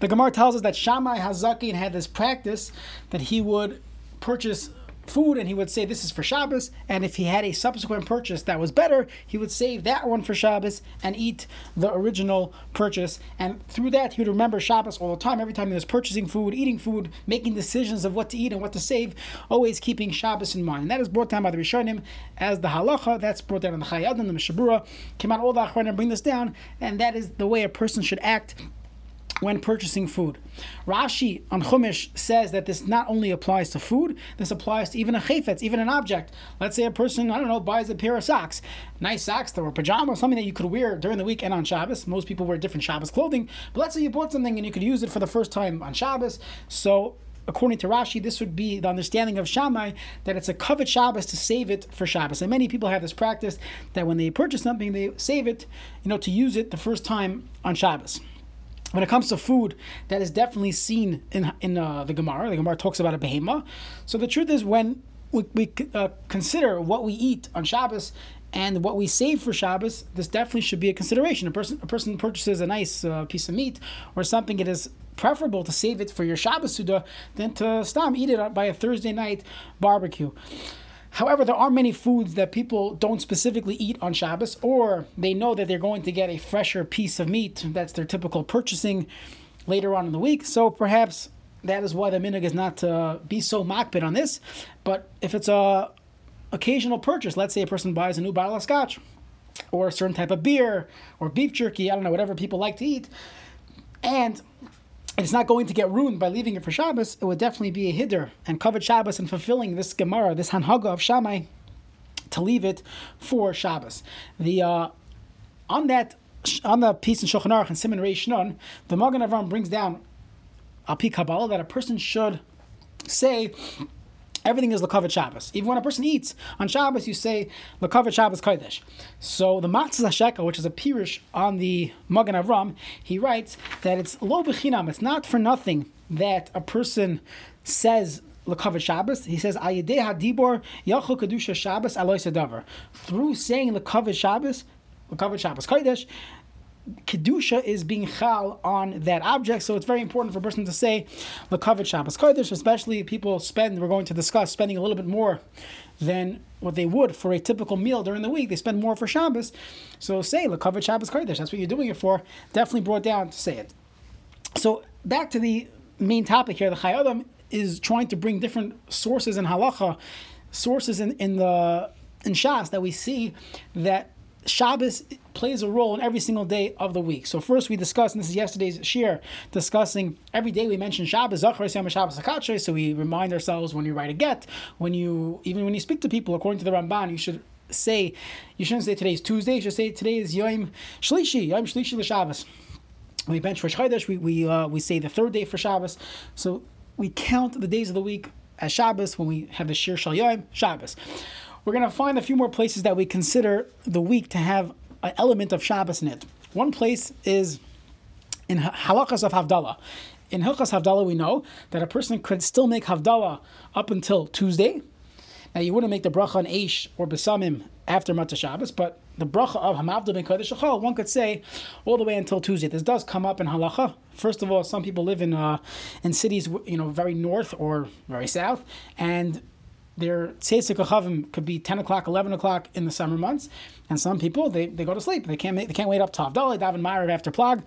The Gemara tells us that Shammai Hazakin had this practice that he would purchase food and he would say this is for Shabbos. And if he had a subsequent purchase that was better he would save that one for Shabbos and eat the original purchase. And through that he would remember Shabbos all the time. Every time he was purchasing food eating food making decisions of what to eat and what to save always keeping Shabbos in mind. And that is brought down by the Rishonim as the halacha. That's brought down in the Chayad and the Mishnah Berurah. Came out all the Achronim bring this down. And that is the way a person should act when purchasing food. Rashi on Chumash says that this not only applies to food, this applies to even a chayfetz, even an object. Let's say a person, I don't know, buys a pair of socks, nice socks, or pajamas, something that you could wear during the week and on Shabbos. Most people wear different Shabbos clothing, but let's say you bought something and you could use it for the first time on Shabbos. So according to Rashi, this would be the understanding of Shammai that it's a kavod Shabbos to save it for Shabbos. And many people have this practice that when they purchase something, they save it, you know, to use it the first time on Shabbos when it comes to food, that is definitely seen in in uh, the Gemara. The Gemara talks about a behema. So the truth is, when we, we uh, consider what we eat on Shabbos and what we save for Shabbos, this definitely should be a consideration. A person a person purchases a nice uh, piece of meat or something. It is preferable to save it for your Shabbos Suda than to stop eat it by a Thursday night barbecue. However, there are many foods that people don't specifically eat on Shabbos, or they know that they're going to get a fresher piece of meat. That's their typical purchasing later on in the week. So perhaps that is why the minhag is not to be so makpid on this. But if it's a occasional purchase, let's say a person buys a new bottle of scotch, or a certain type of beer, or beef jerky, I don't know, whatever people like to eat, and it's not going to get ruined by leaving it for Shabbos, it would definitely be a hiddur and kavod Shabbos and fulfilling this Gemara, this Hanhaga of Shammai, to leave it for Shabbos. The uh, on that on the piece in Shulchan Aruch and Simon Reish Nun, the Magen Avram brings down Alpi Kabbalah that a person should say Everything is Lakavet Shabbos. Even when a person eats on Shabbos, you say Lakavet Shabbos Kodesh. So the Machatzis HaShekel, which is a pirish on the Magen Avram, he writes that it's lo bechinam. It's not for nothing that a person says Lakavet Shabbos. He says Ayideh Hadibor Yachol Kedusha Shabbos Sadavar. Through saying Lakavet Shabbos, Lakavet Shabbos Kodesh, kedusha is being chal on that object. So it's very important for a person to say lekavet Shabbos kodesh, especially people spend. We're going to discuss spending a little bit more than what they would for a typical meal during the week. They spend more for Shabbos. So say lekavet Shabbos kodesh. That's what you're doing it for. Definitely brought down to say it. So back to the main topic here. The Chayei is trying to bring different sources in halacha, sources in, in the in Shas that we see that Shabbos plays a role in every single day of the week. So first we discussed, and this is yesterday's shiur, discussing every day we mention Shabbos, Shabbos so we remind ourselves when you write a get, when you even when you speak to people, according to the Ramban, you should say, you shouldn't say today's Tuesday, you should say today is Yom Shlishi, Yom Shlishi l'Shabbos. When we bench for Chodesh, we we uh, we say the third day for Shabbos. So we count the days of the week as Shabbos when we have the Shir Shal Yom Shabbos. We're going to find a few more places that we consider the week to have an element of Shabbos in it. One place is in halachas of Havdalah. In Hilchas Havdalah, we know that a person could still make Havdalah up until Tuesday. Now, you wouldn't make the bracha on Aish or Besamim after Motzei Shabbos, but the bracha of Hamavdal ben Kodesh Shachal, one could say all the way until Tuesday. This does come up in halacha. First of all, some people live in uh, in cities, you know, very north or very south, and their tzeisik could be 10 o'clock, 11 o'clock in the summer months. And some people, they, they go to sleep. They can't make, they can't wait up to Havdalah, daven Ma'ariv after Plag.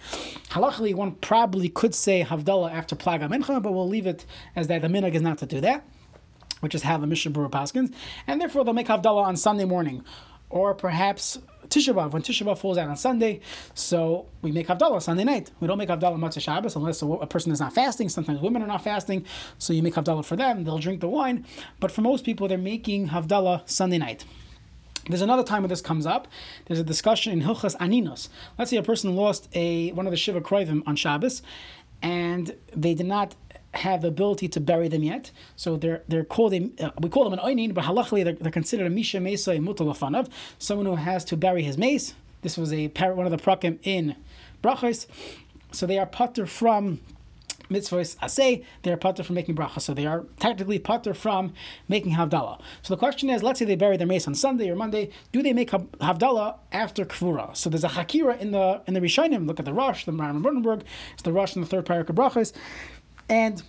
Halachically, one probably could say Havdalah after Plag Amincha, but we'll leave it as that the minhag is not to do that, which is how the Mishnah Berurah Paskins. And therefore, they'll make Havdalah on Sunday morning. Or perhaps Tisha B'Av, when Tisha B'Av falls out on Sunday, so we make Havdalah Sunday night. We don't make Havdalah Motzei Shabbos unless a, person is not fasting. Sometimes women are not fasting, so you make Havdalah for them. They'll drink the wine. But for most people, they're making Havdalah Sunday night. There's another time when this comes up. There's a discussion in Hilchas Aninos. Let's say a person lost a one of the Shiva Kroivim on Shabbos, and they did not have the ability to bury them yet. So they're they're called a, uh, we call them an oinin, but halachically they're, they're considered a misha mesa mutalafanav, someone who has to bury his meis. This was a one of the prakim in brachos, so they are putter from mitzvahs asay, they are putter from making bracha. So they are technically putter from making havdalah. So the question is, let's say they bury their meis on Sunday or Monday, do they make havdalah after kvura? So there's a hakira in the in the Rishonim. Look at the Rosh, the Maran Brandenburg, it's the Rosh in the third parak of brachas, and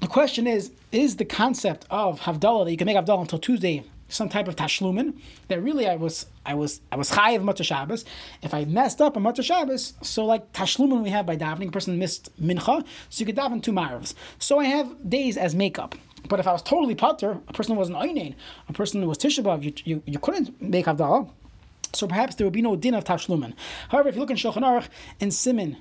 the question is, is the concept of havdalah that you can make havdalah until Tuesday some type of tashlumin that really I was I was I was high of Motzei Shabbos. If I messed up on Motzei Shabbos, so like tashlumin we have by davening, a person missed mincha, so you could daven two marvs. So I have days as makeup. But if I was totally potter, a person was an einin, a person who was tishabav, you, you, you couldn't make havdalah. So perhaps there would be no din of tashlumin. However, if you look in Shulchan Aruch in Simin,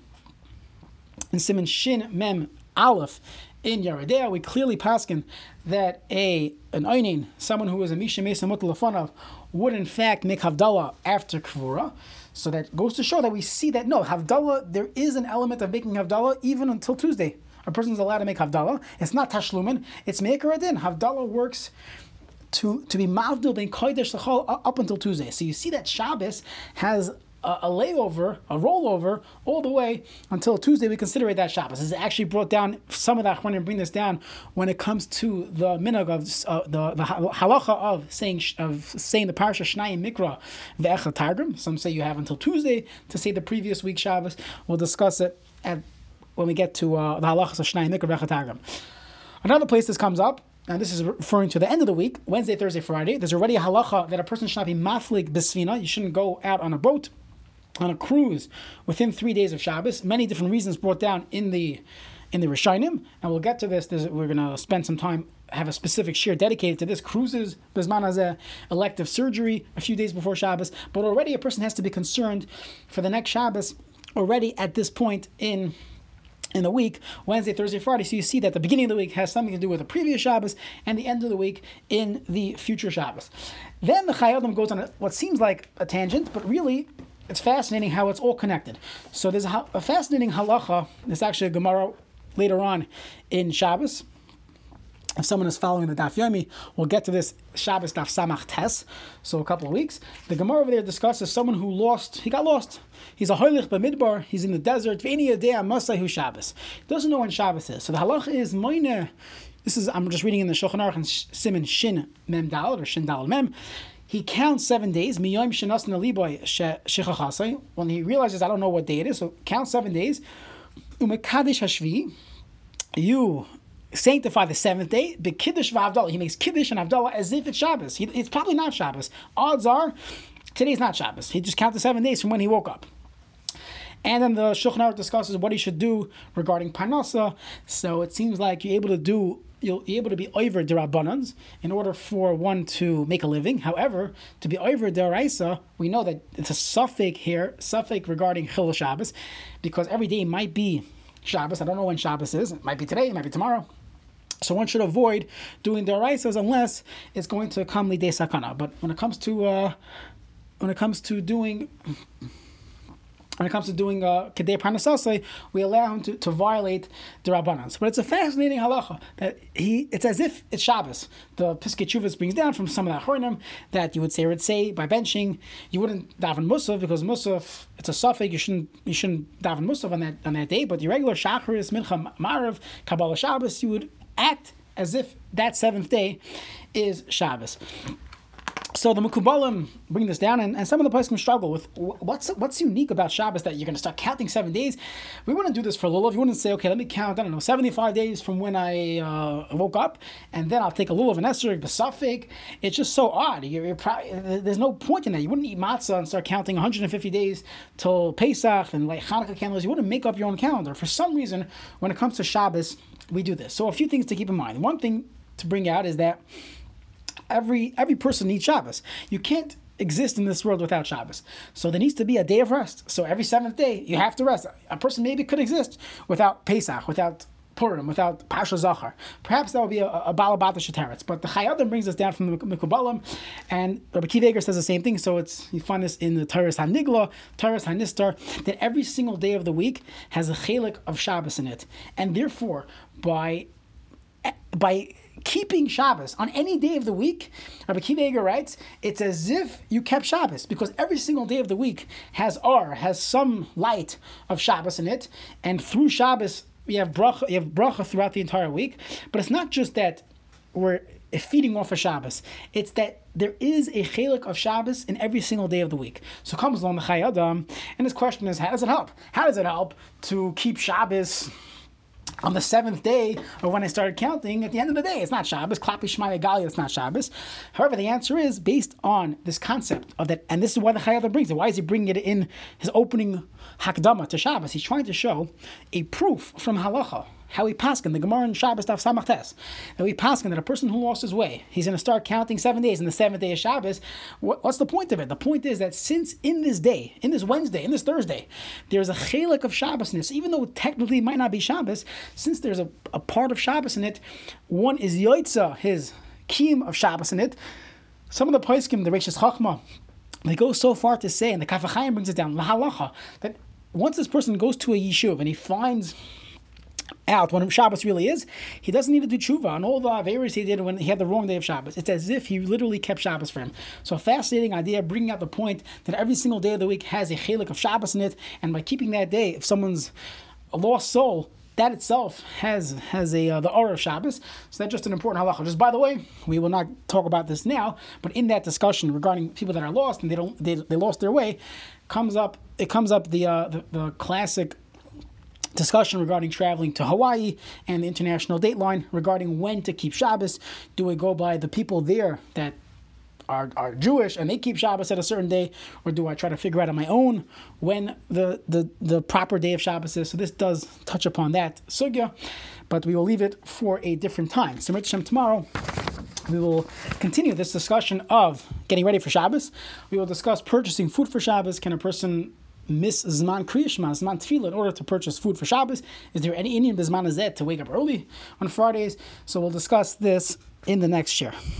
in Simin Shin Mem Aleph, in Yoreh De'ah, we clearly paskin that a an einin, someone who is a misha mesa mutalafonov, would in fact make havdalah after kvura. So that goes to show that we see that no havdalah, there is an element of making havdalah even until Tuesday. A person is allowed to make havdalah. It's not tashlumin. It's maker adin. Havdalah works to to be mavdil bein kodesh uh, up until Tuesday. So you see that Shabbos has a, a, layover, a rollover, all the way until Tuesday. We consider that Shabbos. It's actually brought down some of that when we bring this down when it comes to the minhag of uh, the the halacha of saying of saying the parsha Shnayim Mikra ve'echa Targum. Some say you have until Tuesday to say the previous week Shabbos. We'll discuss it at when we get to uh, the halachas of Shnayim Mikra ve'echa Targum. Another place this comes up and this is referring to the end of the week, Wednesday, Thursday, Friday. There's already a halacha that a person should not be maflig bisvina. You shouldn't go out on a boat on a cruise within three days of Shabbos. Many different reasons brought down in the in the Rishonim, and we'll get to this. We're going to spend some time have a specific shiur dedicated to this. Cruises, Bisman Hazeh, elective surgery a few days before Shabbos. But already a person has to be concerned for the next Shabbos already at this point in in the week, Wednesday, Thursday, Friday. So you see that the beginning of the week has something to do with the previous Shabbos and the end of the week in the future Shabbos. Then the Chayei goes on what seems like a tangent, but really it's fascinating how it's all connected. So there's a, a fascinating halacha. It's actually a Gemara later on in Shabbos. If someone is following the Daf Yomi, we'll get to this Shabbos Daf Samach Tes, so a couple of weeks. The Gemara over there discusses someone who lost, he got lost. He's a Hoilich B'midbar, he's in the desert, Masahu Shabbos. Doesn't know when Shabbos is. So the halacha is, Moine, this is, I'm just reading in the Shulchan Aruch and Simon Shin Mem Dal, or Shin Dal Mem he counts seven days. When he realizes I don't know what day it is, so count seven days. You sanctify the seventh day. He makes kiddush and avdallah as if it's Shabbos. He, it's probably not Shabbos. Odds are today's not Shabbos. He just counted seven days from when he woke up. And then the Shulchan Aruch discusses what he should do regarding parnasa. So it seems like you're able to do you'll be able to be over derabbanans in order for one to make a living. However, to be over deraisa, we know that it's a safek here, safek regarding chil Shabbos, because every day might be Shabbos. I don't know when Shabbos is. It might be today. It might be tomorrow. So one should avoid doing deraisas unless it's going to come lidei sakana. But when it comes to uh, when it comes to doing when it comes to doing uh, kedei parnasasai, we allow him to, to violate the rabbanans. But it's a fascinating halacha that he it's as if it's Shabbos. The Piskei brings down from some of the achronim that you would say or say by benching you wouldn't daven musaf because musaf it's a safek you shouldn't you shouldn't daven musaf on that on that day. But the regular shacharis mincha marav kabbalah Shabbos you would act as if that seventh day is Shabbos. So the Mukubalim bring this down, and, and some of the places struggle with what's what's unique about Shabbos that you're going to start counting seven days. We wouldn't do this for lulav. You wouldn't say, okay, let me count. I don't know, seventy-five days from when I uh, woke up, and then I'll take a lulav and esrog, besafik. It's just so odd. You're, you're there's no point in that. You wouldn't eat matzah and start counting 150 days till Pesach and like Hanukkah candles. You wouldn't make up your own calendar. For some reason, when it comes to Shabbos, we do this. So a few things to keep in mind. One thing to bring out is that every every person needs Shabbos. You can't exist in this world without Shabbos. So there needs to be a day of rest. So every seventh day you have to rest. A person maybe could exist without Pesach, without Purim, without Pasha Zachar. Perhaps that would be a, a Balabata Shetaretz. But the Chayei Adam brings us down from the Mikubalim, and Rabbi Kiva says the same thing. So it's you find this in the Toras Hanigla, Toras Hanistar, that every single day of the week has a chelik of Shabbos in it, and therefore by by keeping Shabbos on any day of the week, Rabbi Kiva writes, it's as if you kept Shabbos because every single day of the week has R, has some light of Shabbos in it, and through Shabbos you have bracha, you have bracha throughout the entire week, but it's not just that we're feeding off of Shabbos. It's that there is a chelik of Shabbos in every single day of the week. So comes along the Chai Adam, and his question is, how does it help? How does it help to keep Shabbos? On the seventh day of when I started counting, at the end of the day, it's not Shabbos. Klapi Shmaya Gali, it's not Shabbos. However, the answer is based on this concept of that, and this is why the Chayyadah brings it. Why is he bringing it in his opening Hakdama to Shabbos? He's trying to show a proof from Halacha how we paskin the Gemara in Shabbos Daf Samachtes that we paskin that a person who lost his way, he's going to start counting seven days, in the seventh day of Shabbos. What, what's the point of it? The point is that since in this day, in this Wednesday, in this Thursday, there's a chelik of Shabbosness, even though technically it might not be Shabbos, since there's a, a part of Shabbos in it, one is Yoitza, his kiyum of Shabbos in it. Some of the Paiskim, the Reishis Chochmah, they go so far to say, and the Kaf HaChaim brings it down, halacha, that once this person goes to a yishuv and he finds out when Shabbos really is, he doesn't need to do tshuva on all the averis he did when he had the wrong day of Shabbos. It's as if he literally kept Shabbos for him. So fascinating idea, bringing out the point that every single day of the week has a chelik of Shabbos in it, and by keeping that day, if someone's a lost soul, that itself has has a uh, the aura of Shabbos. So that's just an important halacha. Just by the way, we will not talk about this now, but in that discussion regarding people that are lost and they don't they, they lost their way, comes up it comes up the uh, the, the classic discussion regarding traveling to Hawaii and the international dateline regarding when to keep Shabbos. Do we go by the people there that are, are Jewish and they keep Shabbos at a certain day, or do I try to figure out on my own when the, the, the proper day of Shabbos is? So this does touch upon that sugya, but we will leave it for a different time. So Shem tomorrow we will continue this discussion of getting ready for Shabbos. We will discuss purchasing food for Shabbos. Can a person miss Zman Kriyashma, Zman Tefillah, in order to purchase food for Shabbos? Is there any Indian Bizman Azet to wake up early on Fridays? So we'll discuss this in the next year.